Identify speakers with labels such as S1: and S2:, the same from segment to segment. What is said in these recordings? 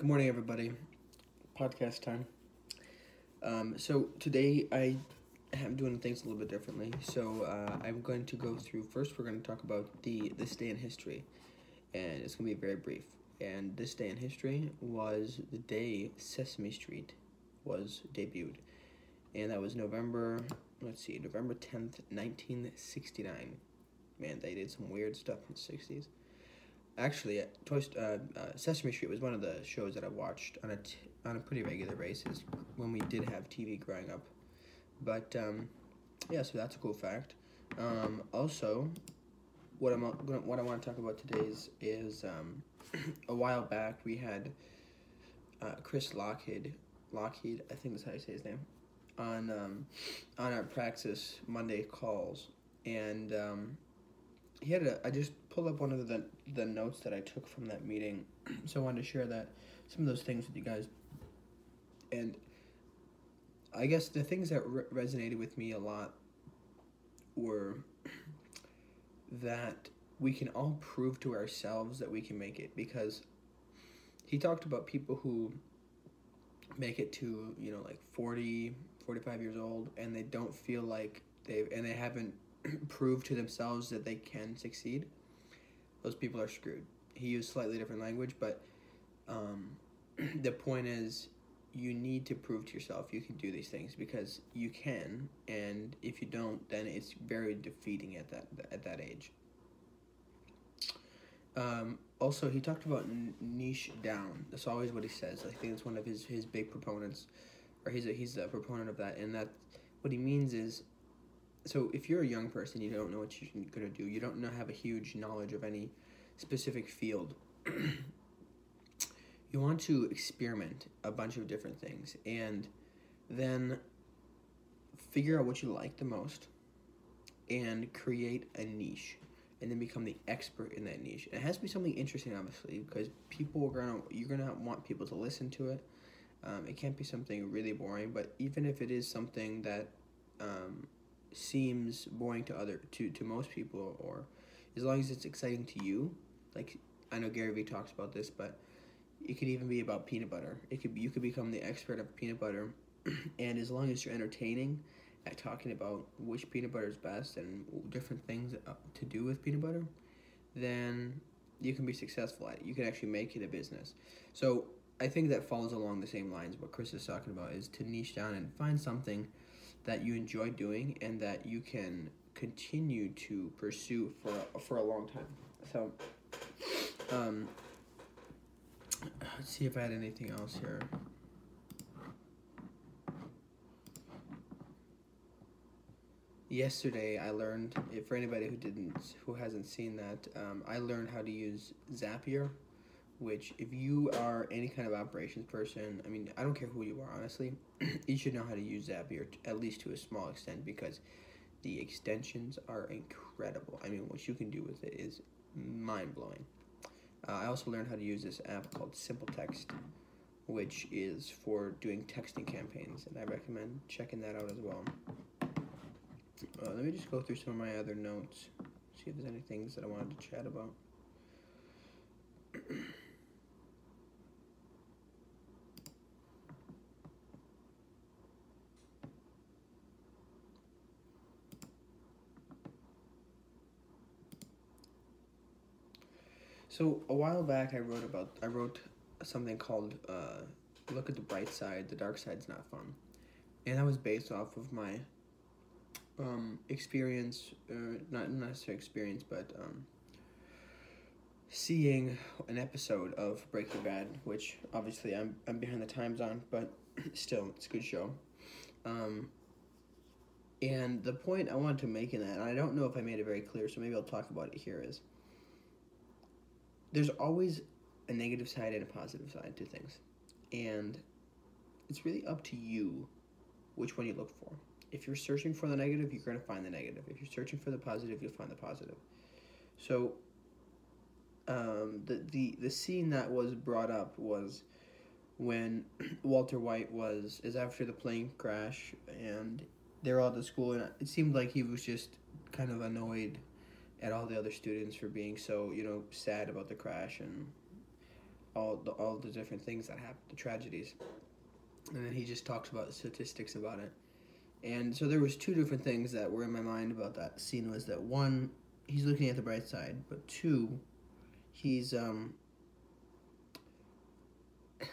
S1: Good morning, everybody. Podcast time. Um, so today I am doing things a little bit differently. So uh, I'm going to go through. First, we're going to talk about the this day in history, and it's going to be very brief. And this day in history was the day Sesame Street was debuted, and that was November. Let's see, November tenth, nineteen sixty nine. Man, they did some weird stuff in the sixties. Actually, uh, Toy uh, uh, Sesame Street was one of the shows that I watched on a t- on a pretty regular basis when we did have TV growing up. But um, yeah, so that's a cool fact. Um, also, what I'm gonna, what I want to talk about today is is um, a while back we had uh, Chris Lochhead Lochhead I think that's how you say his name on um, on our Praxis Monday calls and um, he had a I just pulled up one of the the notes that I took from that meeting so I wanted to share that some of those things with you guys. And I guess the things that re- resonated with me a lot were that we can all prove to ourselves that we can make it because he talked about people who make it to you know like 40 45 years old and they don't feel like they've and they haven't proved to themselves that they can succeed those people are screwed. He used slightly different language but um, the point is you need to prove to yourself you can do these things because you can and if you don't then it's very defeating at that at that age. Um, also he talked about niche down. That's always what he says. I think it's one of his his big proponents or he's a, he's a proponent of that and that what he means is so if you're a young person you don't know what you're going to do you don't know have a huge knowledge of any specific field you want to experiment a bunch of different things and then figure out what you like the most and create a niche and then become the expert in that niche. It has to be something interesting, obviously, because people are gonna you're gonna want people to listen to it. Um, it can't be something really boring, but even if it is something that um, seems boring to other to to most people, or as long as it's exciting to you, like I know Gary Vee talks about this, but it could even be about peanut butter. It could be, you could become the expert of peanut butter, and as long as you're entertaining at talking about which peanut butter is best and different things uh, to do with peanut butter, then you can be successful at it. You can actually make it a business. So I think that follows along the same lines. What Chris is talking about is to niche down and find something that you enjoy doing and that you can continue to pursue for a, for a long time. So, um, let's see if I had anything else here. Yesterday, I learned. If for anybody who didn't, who hasn't seen that, um, I learned how to use Zapier. Which, if you are any kind of operations person, I mean, I don't care who you are, honestly, you should know how to use Zapier at least to a small extent because the extensions are incredible. I mean, what you can do with it is mind blowing. Uh, I also learned how to use this app called Simple Text, which is for doing texting campaigns, and I recommend checking that out as well. Uh, let me just go through some of my other notes, see if there's any things that I wanted to chat about. So a while back, I wrote about I wrote something called uh, "Look at the Bright Side. The Dark Side's Not Fun," and that was based off of my um, experience, uh, not necessarily experience, but um, seeing an episode of Breaking Bad, which obviously I'm I'm behind the times on, but still it's a good show. Um, and the point I wanted to make in that, and I don't know if I made it very clear, so maybe I'll talk about it here, is there's always a negative side and a positive side to things. And it's really up to you which one you look for. If you're searching for the negative, you're going to find the negative. If you're searching for the positive, you'll find the positive. So, um, the, the, the scene that was brought up was when Walter White was, is after the plane crash and they're all at the school, and it seemed like he was just kind of annoyed at all the other students for being so you know sad about the crash and all the all the different things that happened, the tragedies, and then he just talks about statistics about it. And so there was two different things that were in my mind about that scene was that one, he's looking at the bright side, but two, he's um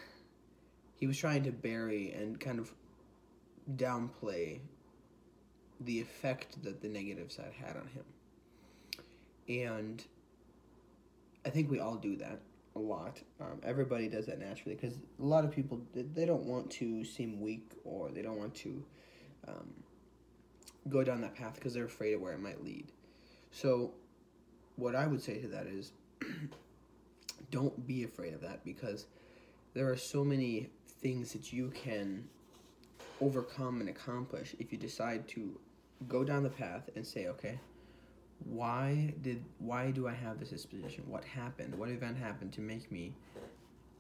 S1: he was trying to bury and kind of downplay the effect that the negative side had on him. And I think we all do that a lot. Um, everybody does that naturally because a lot of people they don't want to seem weak or they don't want to um, go down that path because they're afraid of where it might lead. So, what I would say to that is, don't be afraid of that because there are so many things that you can overcome and accomplish if you decide to go down the path and say, okay, why did why do I have this disposition? What happened? What event happened to make me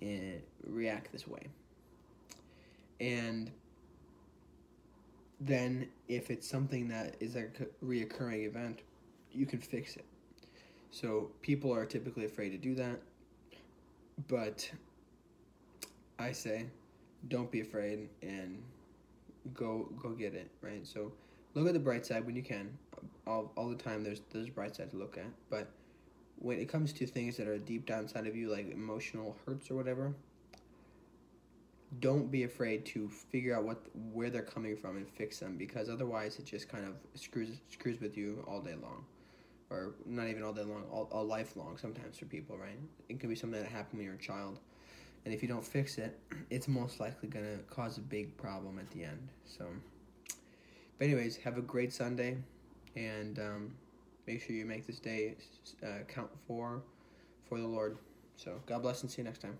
S1: uh, react this way? And then, if it's something that is a reoccurring event, you can fix it. So people are typically afraid to do that, but I say, don't be afraid and go go get it. Right. So look at the bright side when you can. All, all the time there's there's a bright side to look at, but when it comes to things that are deep down inside of you, like emotional hurts or whatever, don't be afraid to figure out what where they're coming from and fix them because otherwise it just kind of screws screws with you all day long. Or not even all day long all, all life long sometimes for people right? It can be something that happened when you're a child and if you don't fix it it's most likely going to cause a big problem at the end so but anyways have a great sunday and um, make sure you make this day uh, count for for the lord. So god bless and see you next time